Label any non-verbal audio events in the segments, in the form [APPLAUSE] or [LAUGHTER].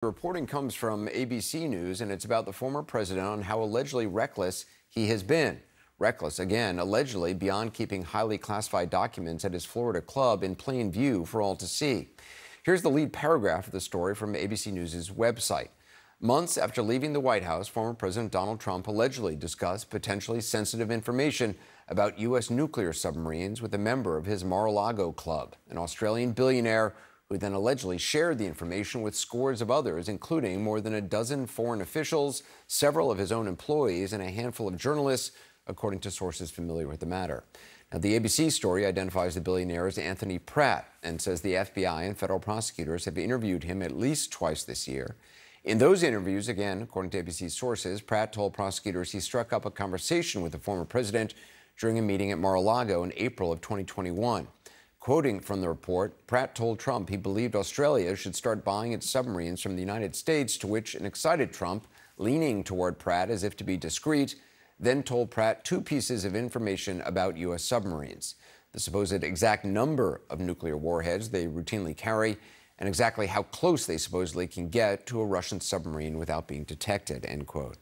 The reporting comes from ABC News, and it's about the former president on how allegedly reckless he has been. Reckless, again, allegedly beyond keeping highly classified documents at his Florida club in plain view for all to see. Here's the lead paragraph of the story from ABC News' website. Months after leaving the White House, former President Donald Trump allegedly discussed potentially sensitive information about U.S. nuclear submarines with a member of his Mar a Lago club, an Australian billionaire who then allegedly shared the information with scores of others, including more than a dozen foreign officials, several of his own employees, and a handful of journalists, according to sources familiar with the matter. Now, the ABC story identifies the billionaire as Anthony Pratt and says the FBI and federal prosecutors have interviewed him at least twice this year. In those interviews, again, according to ABC sources, Pratt told prosecutors he struck up a conversation with the former president during a meeting at Mar-a-Lago in April of 2021. Quoting from the report, Pratt told Trump he believed Australia should start buying its submarines from the United States, to which an excited Trump, leaning toward Pratt as if to be discreet, then told Pratt two pieces of information about U.S. submarines the supposed exact number of nuclear warheads they routinely carry, and exactly how close they supposedly can get to a Russian submarine without being detected, end quote.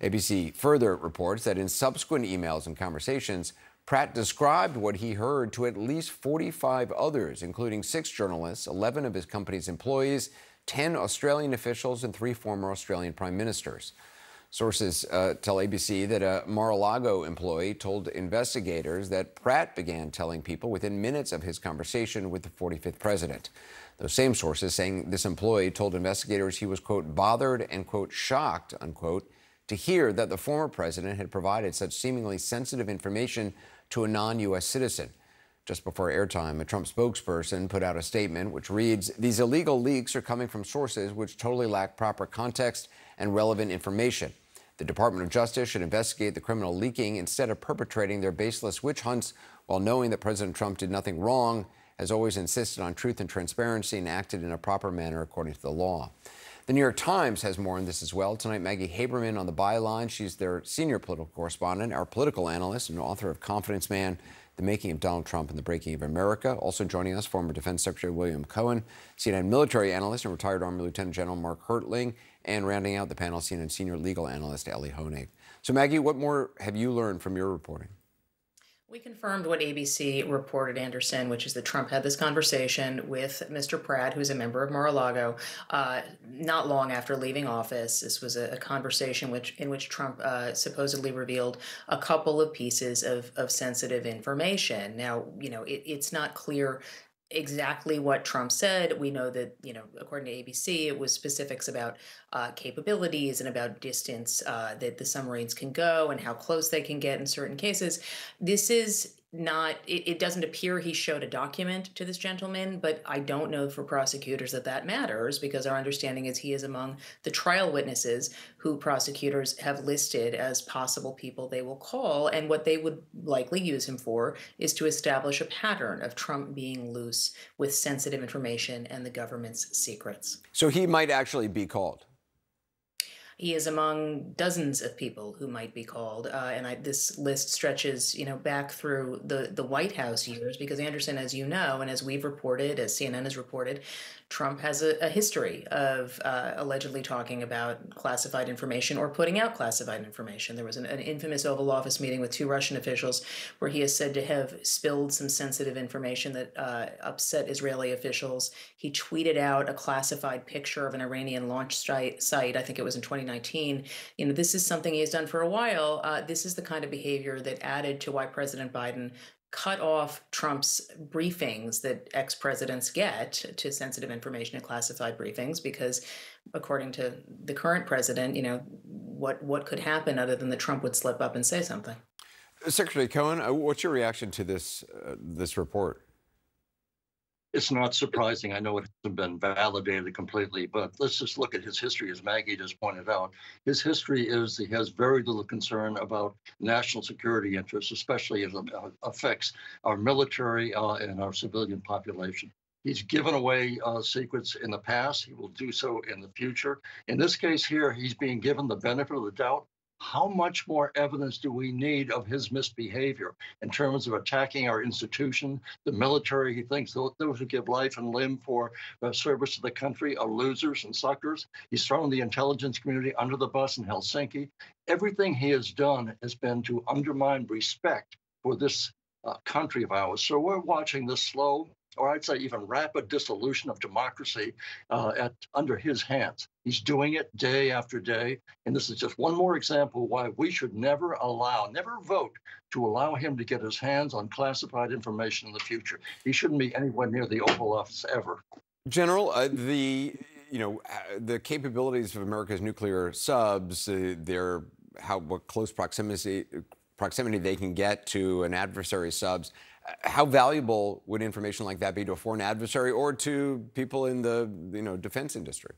ABC further reports that in subsequent emails and conversations, Pratt described what he heard to at least 45 others, including six journalists, 11 of his company's employees, 10 Australian officials, and three former Australian prime ministers. Sources uh, tell ABC that a Mar a Lago employee told investigators that Pratt began telling people within minutes of his conversation with the 45th president. Those same sources saying this employee told investigators he was, quote, bothered and, quote, shocked, unquote, to hear that the former president had provided such seemingly sensitive information to a non U.S. citizen. Just before airtime, a Trump spokesperson put out a statement which reads These illegal leaks are coming from sources which totally lack proper context and relevant information. The Department of Justice should investigate the criminal leaking instead of perpetrating their baseless witch hunts while knowing that President Trump did nothing wrong, has always insisted on truth and transparency, and acted in a proper manner according to the law. The New York Times has more on this as well. Tonight, Maggie Haberman on the byline. She's their senior political correspondent, our political analyst, and author of Confidence Man the Making of Donald Trump and the Breaking of America. Also joining us, former Defense Secretary William Cohen, CNN military analyst and retired Army Lieutenant General Mark Hertling, and rounding out the panel, CNN senior legal analyst Elie Honig. So, Maggie, what more have you learned from your reporting? We confirmed what ABC reported, Anderson, which is that Trump had this conversation with Mr. Pratt, who's a member of Mar-a-Lago, uh, not long after leaving office. This was a, a conversation which in which Trump uh, supposedly revealed a couple of pieces of, of sensitive information. Now, you know, it, it's not clear exactly what Trump said. We know that, you know, according to ABC, it was specifics about uh, capabilities and about distance uh, that the submarines can go and how close they can get in certain cases. This is not it, it, doesn't appear he showed a document to this gentleman but i don't know for prosecutors that that matters because our understanding is he is among the trial witnesses who prosecutors have listed as possible people they will call and what they would likely use him for is to establish a pattern of trump being loose with sensitive information and the government's secrets. So he might actually be called he is among dozens of people who might be called, uh, and I, this list stretches, you know, back through the the White House years. Because Anderson, as you know, and as we've reported, as CNN has reported, Trump has a, a history of uh, allegedly talking about classified information or putting out classified information. There was an, an, infamous Oval Office meeting with two Russian officials where he is said to have spilled some sensitive information that uh, upset Israeli officials. He tweeted out a classified picture of an Iranian launch site. I think it was in 2019. You know, this is something he has done for a while. Uh, this is the kind of behavior that added to why President Biden cut off Trump's briefings that ex presidents get to sensitive information and classified briefings because, according to the current president, you know, what, what could happen other than that Trump would slip up and say something? Secretary Cohen, uh, what's your reaction to this, uh, this report? It's not surprising. I know it hasn't been validated completely, but let's just look at his history, as Maggie just pointed out. His history is he has very little concern about national security interests, especially as it affects our military uh, and our civilian population. He's given away uh, secrets in the past. He will do so in the future. In this case here, he's being given the benefit of the doubt how much more evidence do we need of his misbehavior in terms of attacking our institution, the military? He thinks those who give life and limb for the service to the country are losers and suckers. He's thrown the intelligence community under the bus in Helsinki. Everything he has done has been to undermine respect for this uh, country of ours. So we're watching this slow or I'd say even rapid dissolution of democracy uh, at under his hands. He's doing it day after day, and this is just one more example why we should never allow, never vote to allow him to get his hands on classified information in the future. He shouldn't be anywhere near the Oval Office ever. General, uh, the you know uh, the capabilities of America's nuclear subs, uh, their how what close proximity proximity they can get to an adversary subs how valuable would information like that be to a foreign adversary or to people in the you know defense industry?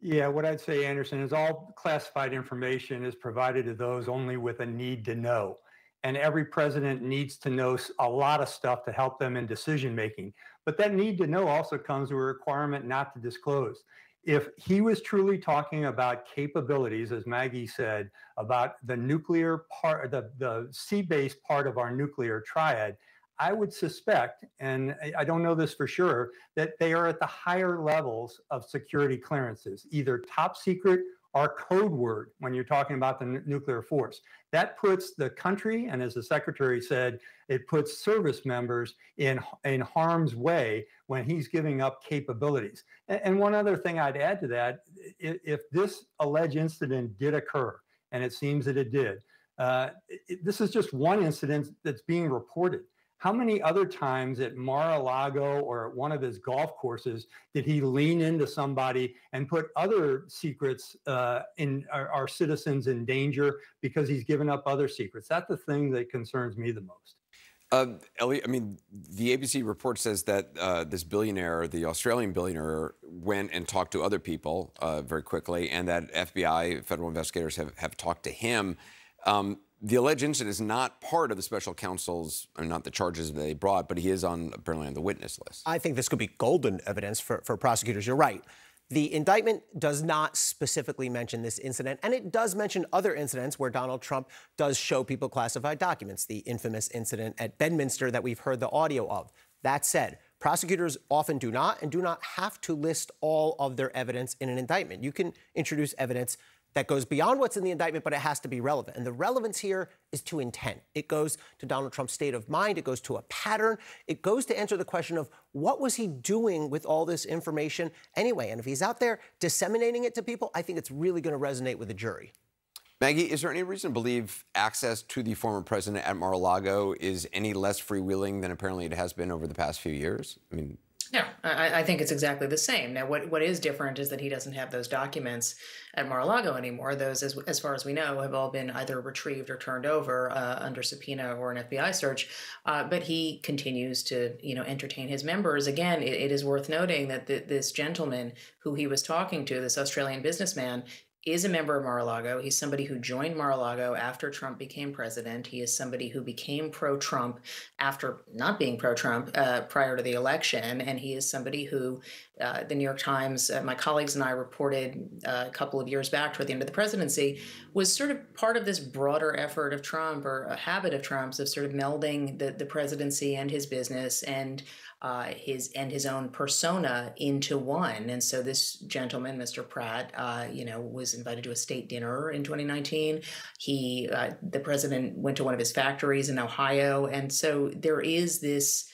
Yeah, what I'd say, Anderson, is all classified information is provided to those only with a need to know. And every president needs to know a lot of stuff to help them in decision making. But that need to know also comes with a requirement not to disclose if he was truly talking about capabilities, as Maggie said, about the nuclear part, the, the sea-based part of our nuclear triad, I would suspect, and I don't know this for sure, that they are at the higher levels of security clearances, either top secret our code word when you're talking about the n- nuclear force. That puts the country, and as the secretary said, it puts service members in, in harm's way when he's giving up capabilities. And, and one other thing I'd add to that if, if, this alleged incident did occur, and it seems that it did, uh, it, this is just one incident that's being reported. How many other times at Mar-a-Lago or at one of his golf courses did he lean into somebody and put other secrets uh, in our, our citizens in danger because he's given up other secrets? That's the thing that concerns me the most. Uh, Elie, I mean, the ABC report says that uh, this billionaire, the Australian billionaire, went and talked to other people uh, very quickly, and that FBI, federal investigators, have, have talked to him. Um, the alleged incident is not part of the special counsel's, or not the charges they brought, but he is on apparently on the witness list. I think this could be golden evidence for, for prosecutors. You're right. The indictment does not specifically mention this incident, and it does mention other incidents where Donald Trump does show people classified documents, the infamous incident at Bedminster that we've heard the audio of. That said, prosecutors often do not and do not have to list all of their evidence in an indictment. You can introduce evidence that goes beyond what's in the indictment, but it has to be relevant. And the relevance here is to intent. It goes to Donald Trump's state of mind. It goes to a pattern. It goes to answer the question of what was he doing with all this information anyway? And if he's out there disseminating it to people, I think it's really going to resonate with the jury. Maggie, is there any reason to believe access to the former president at Mar-a-Lago is any less freewheeling than apparently it has been over the past few years? I mean, no, I, I, think it's exactly the same. Now, what, what is different is that he doesn't have those documents at Mar-a-Lago anymore. Those, as, as far as we know, have all been either retrieved or turned over uh, under subpoena or an FBI search. Uh, but he continues to, you know, entertain his members. Again, it, it is worth noting that this gentleman who he was talking to, this Australian businessman, is a member of Mar-a-Lago. He's somebody who joined Mar-a-Lago after Trump became president. He is somebody who became pro-Trump after not being pro-Trump uh, prior to the election, and he is somebody who uh, the New York Times, uh, my colleagues and I reported uh, a couple of years back toward the end of the presidency, was sort of part of this broader effort of Trump or a habit of Trump's of sort of melding the, the presidency and his business and uh, his and his own persona into one. And so this gentleman, Mr. Pratt, uh, you know, was invited to a state dinner in 2019. He, uh, the president, went to one of his factories in Ohio, and so there is this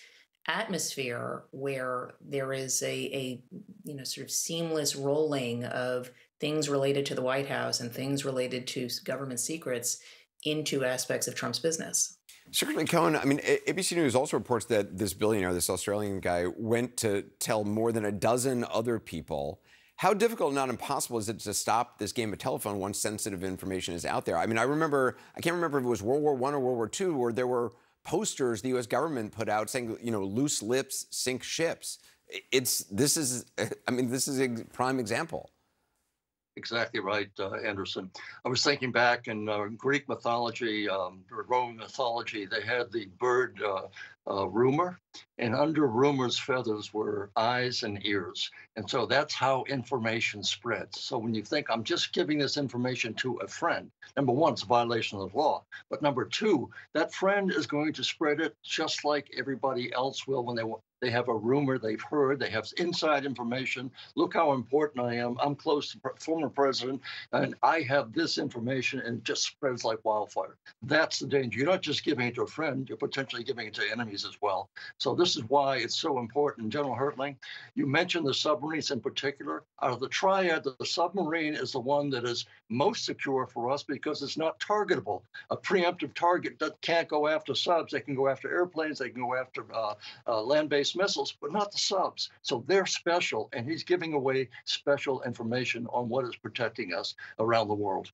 atmosphere where there is a, a you know sort of seamless rolling of things related to the White House and things related to government secrets into aspects of Trump's business. Secretary Cohen, I mean, ABC News also reports that this billionaire, this Australian guy, went to tell more than a dozen other people. How difficult, not impossible, is it to stop this game of telephone once sensitive information is out there? I mean, I remember, I can't remember if it was World War One or World War Two, where there were posters the U.S. government put out saying, you know, loose lips sink ships. It's this is, [LAUGHS] I mean, this is a prime example. Exactly right, uh, Anderson. I was thinking back in uh, Greek mythology, um, Roman mythology, they had the bird uh, uh, rumor, and under rumor's feathers were eyes and ears. And so that's how information spreads. So when you think I'm just giving this information to a friend, number one, it's a violation of the law. But number two, that friend is going to spread it just like everybody else will when they they have a rumor they've heard, they have inside information. Look how important I am. I'm close to former president, and I have this information, and it just spreads like wildfire. That's the danger. You're not just giving it to a friend, you're potentially giving it to enemies as well. So this is why it's so important. General Hertling, you mentioned the submarines in particular. Out of the triad, the submarine is the one that is most secure for us because it's not targetable. A preemptive target that can't go after subs. They can go after airplanes. They can go after uh, uh, land-based missiles, but not the subs. So they're special, and he's giving away special information on what is protecting us around the world.